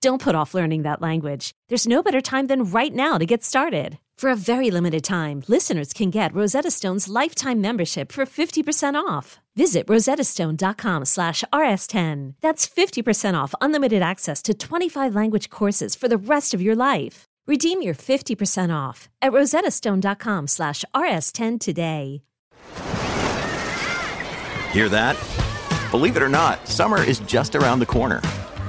Don't put off learning that language. There's no better time than right now to get started. For a very limited time, listeners can get Rosetta Stone's lifetime membership for 50% off. Visit rosettastone.com slash rs10. That's 50% off unlimited access to 25 language courses for the rest of your life. Redeem your 50% off at rosettastone.com slash rs10 today. Hear that? Believe it or not, summer is just around the corner.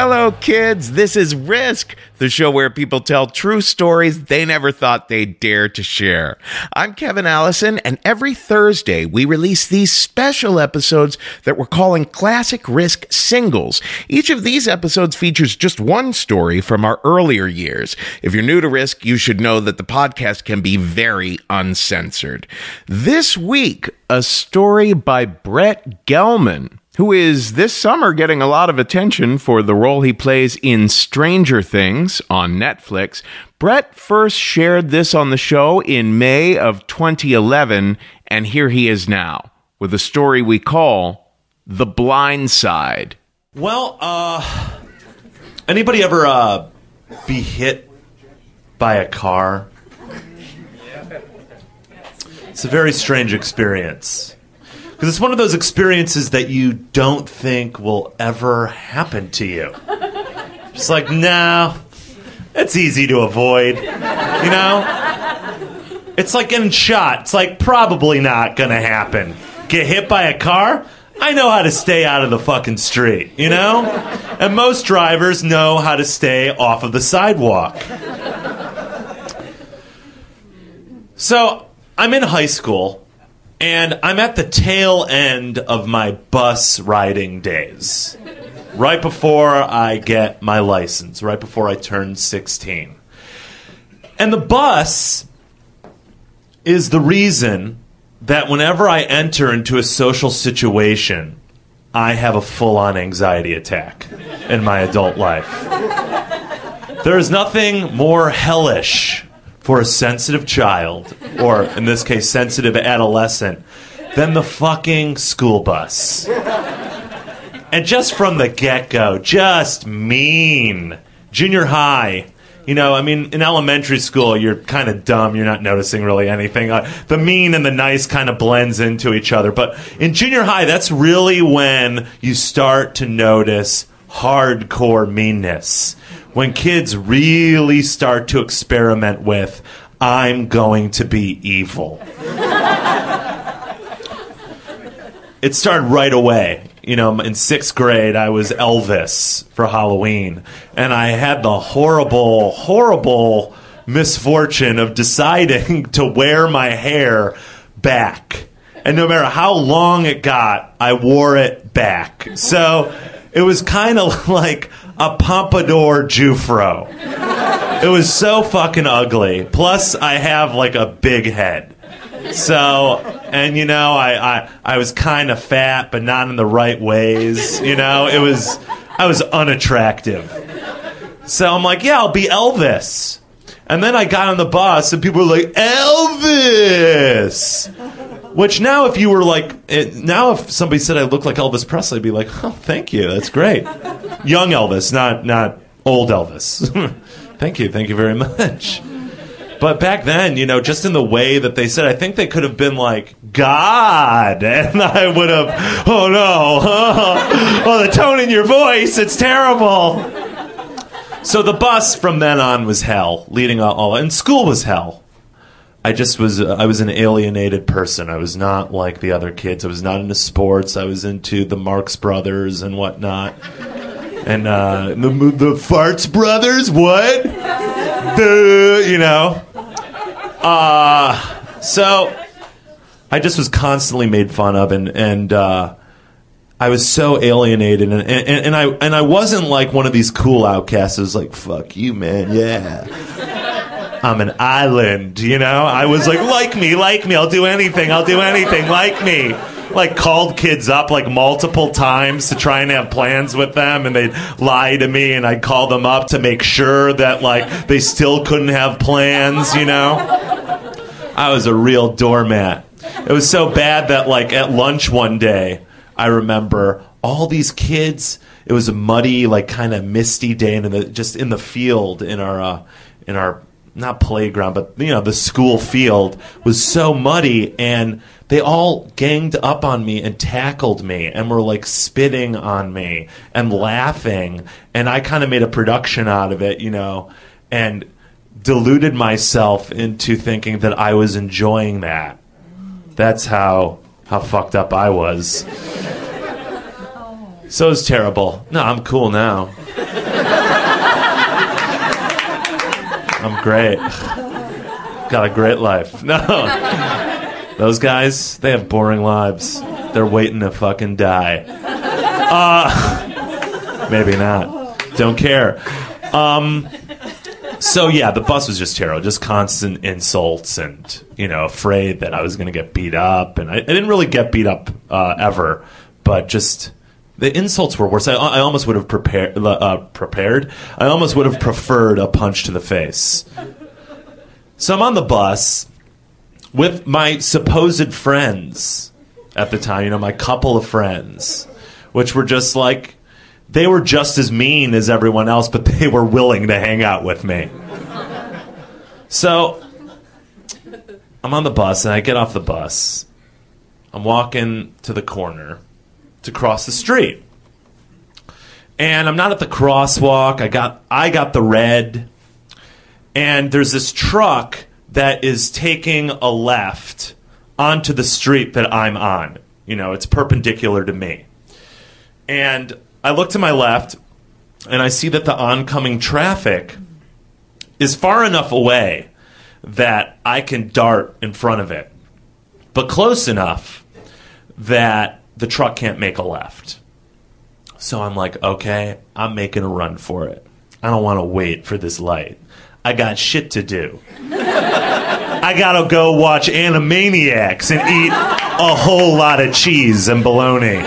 Hello, kids. This is Risk, the show where people tell true stories they never thought they'd dare to share. I'm Kevin Allison, and every Thursday we release these special episodes that we're calling Classic Risk Singles. Each of these episodes features just one story from our earlier years. If you're new to Risk, you should know that the podcast can be very uncensored. This week, a story by Brett Gelman who is this summer getting a lot of attention for the role he plays in Stranger Things on Netflix. Brett first shared this on the show in May of 2011, and here he is now with a story we call The Blind Side. Well, uh, anybody ever uh, be hit by a car? It's a very strange experience. Because it's one of those experiences that you don't think will ever happen to you. Just like, no, it's easy to avoid. You know? It's like getting shot. It's like probably not to happen. Get hit by a car? I know how to stay out of the fucking street, you know? And most drivers know how to stay off of the sidewalk. So, I'm in high school and I'm at the tail end of my bus riding days. Right before I get my license, right before I turn 16. And the bus is the reason that whenever I enter into a social situation, I have a full on anxiety attack in my adult life. There is nothing more hellish for a sensitive child, or in this case, sensitive adolescent, than the fucking school bus. And just from the get go, just mean. Junior high, you know, I mean, in elementary school, you're kind of dumb. You're not noticing really anything. Uh, the mean and the nice kind of blends into each other. But in junior high, that's really when you start to notice hardcore meanness when kids really start to experiment with, I'm going to be evil. it started right away. You know, in sixth grade, I was Elvis for Halloween, and I had the horrible, horrible misfortune of deciding to wear my hair back. And no matter how long it got, I wore it back. So it was kind of like a pompadour Jewfro. It was so fucking ugly. Plus, I have like a big head. So, and you know, I, I, I was kind of fat, but not in the right ways. You know, it was, I was unattractive. So I'm like, yeah, I'll be Elvis. And then I got on the bus, and people were like, Elvis! Which now, if you were like, it, now if somebody said I look like Elvis Presley, I'd be like, oh, thank you, that's great. Young Elvis, not not old Elvis. thank you, thank you very much. But back then, you know, just in the way that they said, I think they could have been like, God. And I would have, oh no, oh, the tone in your voice, it's terrible. So the bus from then on was hell, leading all, and school was hell. I just was, I was an alienated person. I was not like the other kids. I was not into sports. I was into the Marx Brothers and whatnot. And uh, the, the Farts Brothers, what? The, you know. Uh, so I just was constantly made fun of, and and uh, I was so alienated, and, and and I and I wasn't like one of these cool outcasts. I was like, "Fuck you, man, yeah." I'm an island, you know. I was like, "Like me, like me. I'll do anything. I'll do anything. Like me." Like called kids up like multiple times to try and have plans with them, and they'd lie to me, and I'd call them up to make sure that like they still couldn't have plans, you know. I was a real doormat. It was so bad that like at lunch one day, I remember all these kids. It was a muddy, like kind of misty day, and in the, just in the field in our uh, in our not playground, but you know the school field was so muddy, and they all ganged up on me and tackled me, and were like spitting on me and laughing, and I kind of made a production out of it, you know, and deluded myself into thinking that I was enjoying that. That's how how fucked up I was. So it's terrible. No, I'm cool now. I'm great. Got a great life. No. Those guys, they have boring lives. They're waiting to fucking die. Uh, maybe not. Don't care. Um, so yeah, the bus was just terrible. Just constant insults and you know, afraid that I was going to get beat up. And I, I, didn't really get beat up uh, ever, but just the insults were worse. I, I almost would have prepared. Uh, prepared. I almost would have preferred a punch to the face. So I'm on the bus with my supposed friends at the time. You know, my couple of friends, which were just like they were just as mean as everyone else, but they were willing to hang out with me. So I'm on the bus and I get off the bus. I'm walking to the corner to cross the street. And I'm not at the crosswalk. I got I got the red. And there's this truck that is taking a left onto the street that I'm on. You know, it's perpendicular to me. And I look to my left and I see that the oncoming traffic is far enough away that I can dart in front of it, but close enough that the truck can't make a left. So I'm like, okay, I'm making a run for it. I don't want to wait for this light. I got shit to do. I gotta go watch Animaniacs and eat a whole lot of cheese and bologna.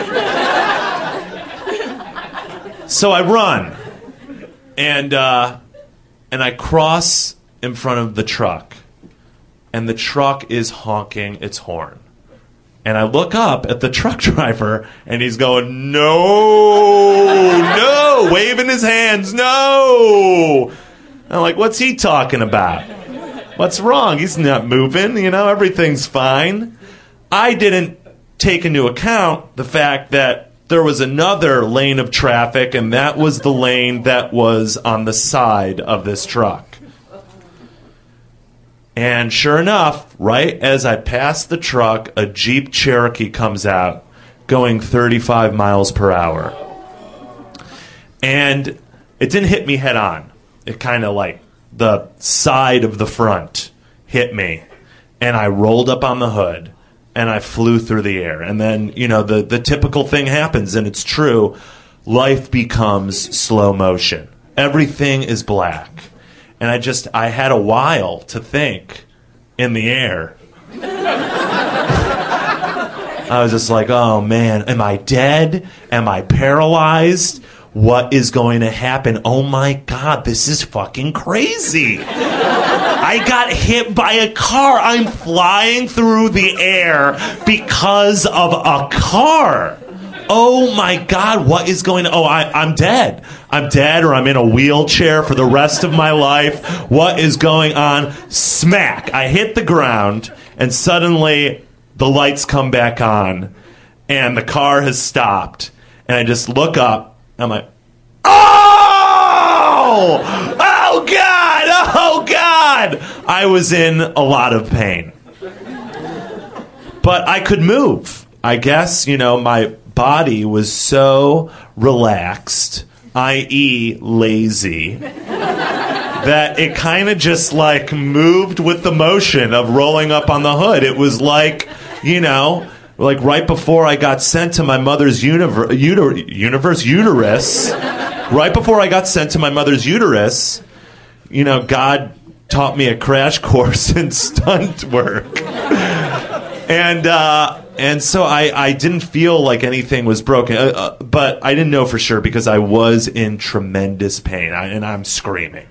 So I run, and uh, and I cross in front of the truck, and the truck is honking its horn. And I look up at the truck driver, and he's going, No, no, waving his hands, no. I'm like, What's he talking about? What's wrong? He's not moving, you know, everything's fine. I didn't take into account the fact that there was another lane of traffic, and that was the lane that was on the side of this truck. And sure enough, right as I pass the truck, a Jeep Cherokee comes out going 35 miles per hour. And it didn't hit me head on. It kind of like the side of the front hit me. And I rolled up on the hood and I flew through the air. And then, you know, the, the typical thing happens, and it's true life becomes slow motion. Everything is black and I just I had a while to think in the air. I was just like, "Oh man, am I dead? Am I paralyzed? What is going to happen? Oh my god, this is fucking crazy." I got hit by a car. I'm flying through the air because of a car. Oh my God, what is going on? Oh, I, I'm dead. I'm dead or I'm in a wheelchair for the rest of my life. What is going on? Smack. I hit the ground and suddenly the lights come back on and the car has stopped. And I just look up. And I'm like, oh! Oh God! Oh God! I was in a lot of pain. But I could move. I guess, you know, my body was so relaxed, i.e., lazy, that it kind of just like moved with the motion of rolling up on the hood. It was like, you know, like right before I got sent to my mother's univer- uter- universe uterus, right before I got sent to my mother's uterus, you know, God taught me a crash course in stunt work. and uh, and so I, I didn't feel like anything was broken, uh, uh, but I didn't know for sure because I was in tremendous pain I, and I'm screaming.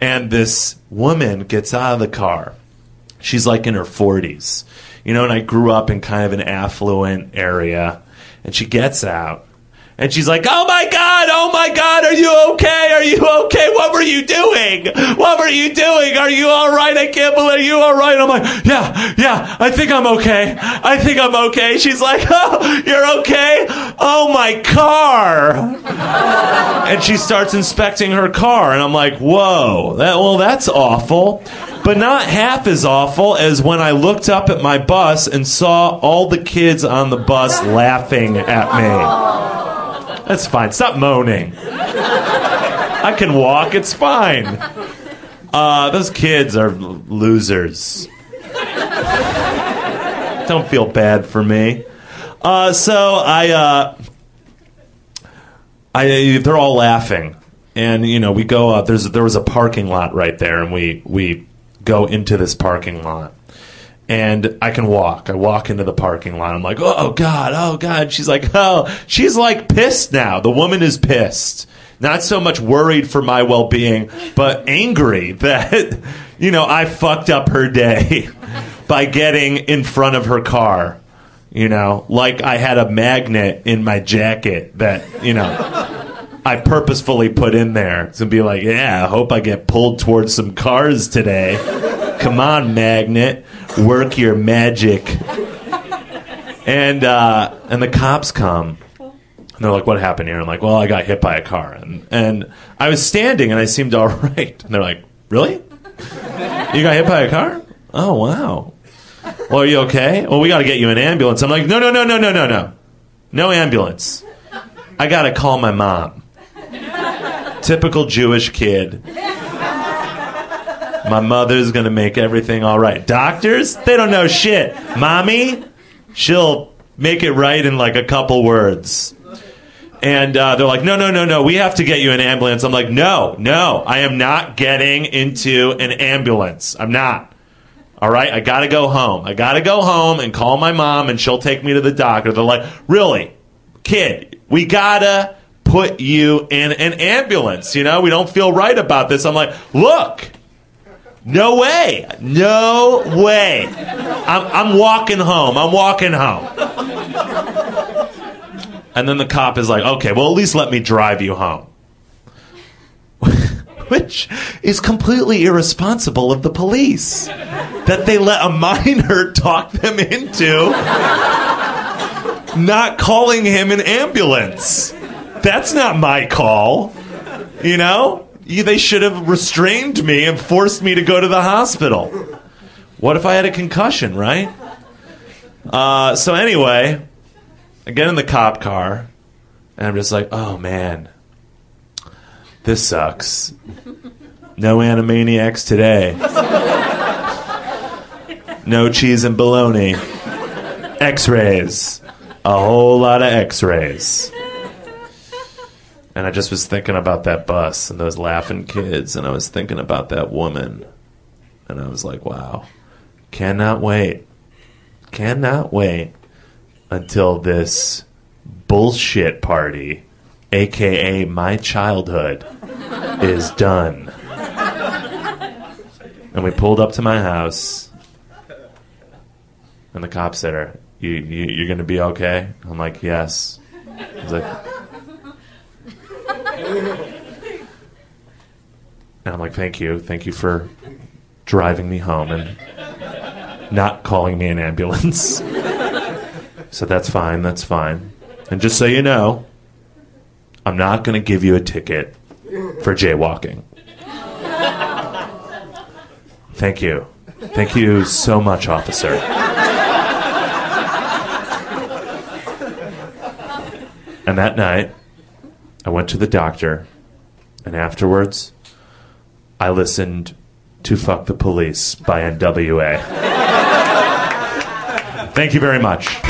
And this woman gets out of the car. She's like in her 40s, you know, and I grew up in kind of an affluent area. And she gets out and she's like, "Oh my god! Oh my god! You doing? What were you doing? Are you all right? I can't believe you all right." I'm like, "Yeah, yeah. I think I'm okay. I think I'm okay." She's like, "Oh, you're okay? Oh my car!" and she starts inspecting her car, and I'm like, "Whoa! That well, that's awful." But not half as awful as when I looked up at my bus and saw all the kids on the bus laughing at me. That's fine. Stop moaning. I can walk. It's fine. Uh, those kids are losers. Don't feel bad for me. Uh, so I, uh, I, they're all laughing, and you know we go up. There's there was a parking lot right there, and we we go into this parking lot and I can walk. I walk into the parking lot. I'm like, oh God, oh God. She's like, oh, she's like pissed now. The woman is pissed. Not so much worried for my well being, but angry that, you know, I fucked up her day by getting in front of her car. You know, like I had a magnet in my jacket that, you know, I purposefully put in there to be like, yeah, I hope I get pulled towards some cars today. Come on, magnet work your magic. And uh, and the cops come. And they're like, "What happened here?" I'm like, "Well, I got hit by a car." And and I was standing, and I seemed all right. And they're like, "Really? You got hit by a car? Oh wow. Well, are you okay? Well, we got to get you an ambulance." I'm like, "No, no, no, no, no, no, no, no ambulance. I got to call my mom." Typical Jewish kid my mother's gonna make everything all right. Doctors, they don't know shit. Mommy, she'll make it right in like a couple words. And uh, they're like, no, no, no, no, we have to get you an ambulance. I'm like, no, no, I am not getting into an ambulance. I'm not. All right, I gotta go home. I gotta go home and call my mom, and she'll take me to the doctor. They're like, really, kid, we gotta put you in an ambulance. You know, we don't feel right about this. I'm like, look, no way. No way. I'm, I'm walking home. I'm walking home. And then the cop is like, okay, well, at least let me drive you home. Which is completely irresponsible of the police. That they let a minor talk them into not calling him an ambulance. That's not my call. You know? they should have restrained me and forced me to go to the hospital. What if I had a concussion, right? Uh, so anyway, I get in the cop car, and I'm just like, oh man, this sucks. No Animaniacs today. No cheese and bologna. X rays. A whole lot of X rays. And I just was thinking about that bus and those laughing kids, and I was thinking about that woman. And I was like, wow, cannot wait. Cannot wait until this bullshit party, aka my childhood, is done. And we pulled up to my house, and the cop said, "Are you, you you're to be okay?" I'm like, "Yes." He's like, and I'm like, thank you, thank you for driving me home and not calling me an ambulance. so that's fine, that's fine. And just so you know, I'm not going to give you a ticket for jaywalking. Thank you. Thank you so much, officer. And that night, I went to the doctor, and afterwards, I listened to Fuck the Police by NWA. Thank you very much.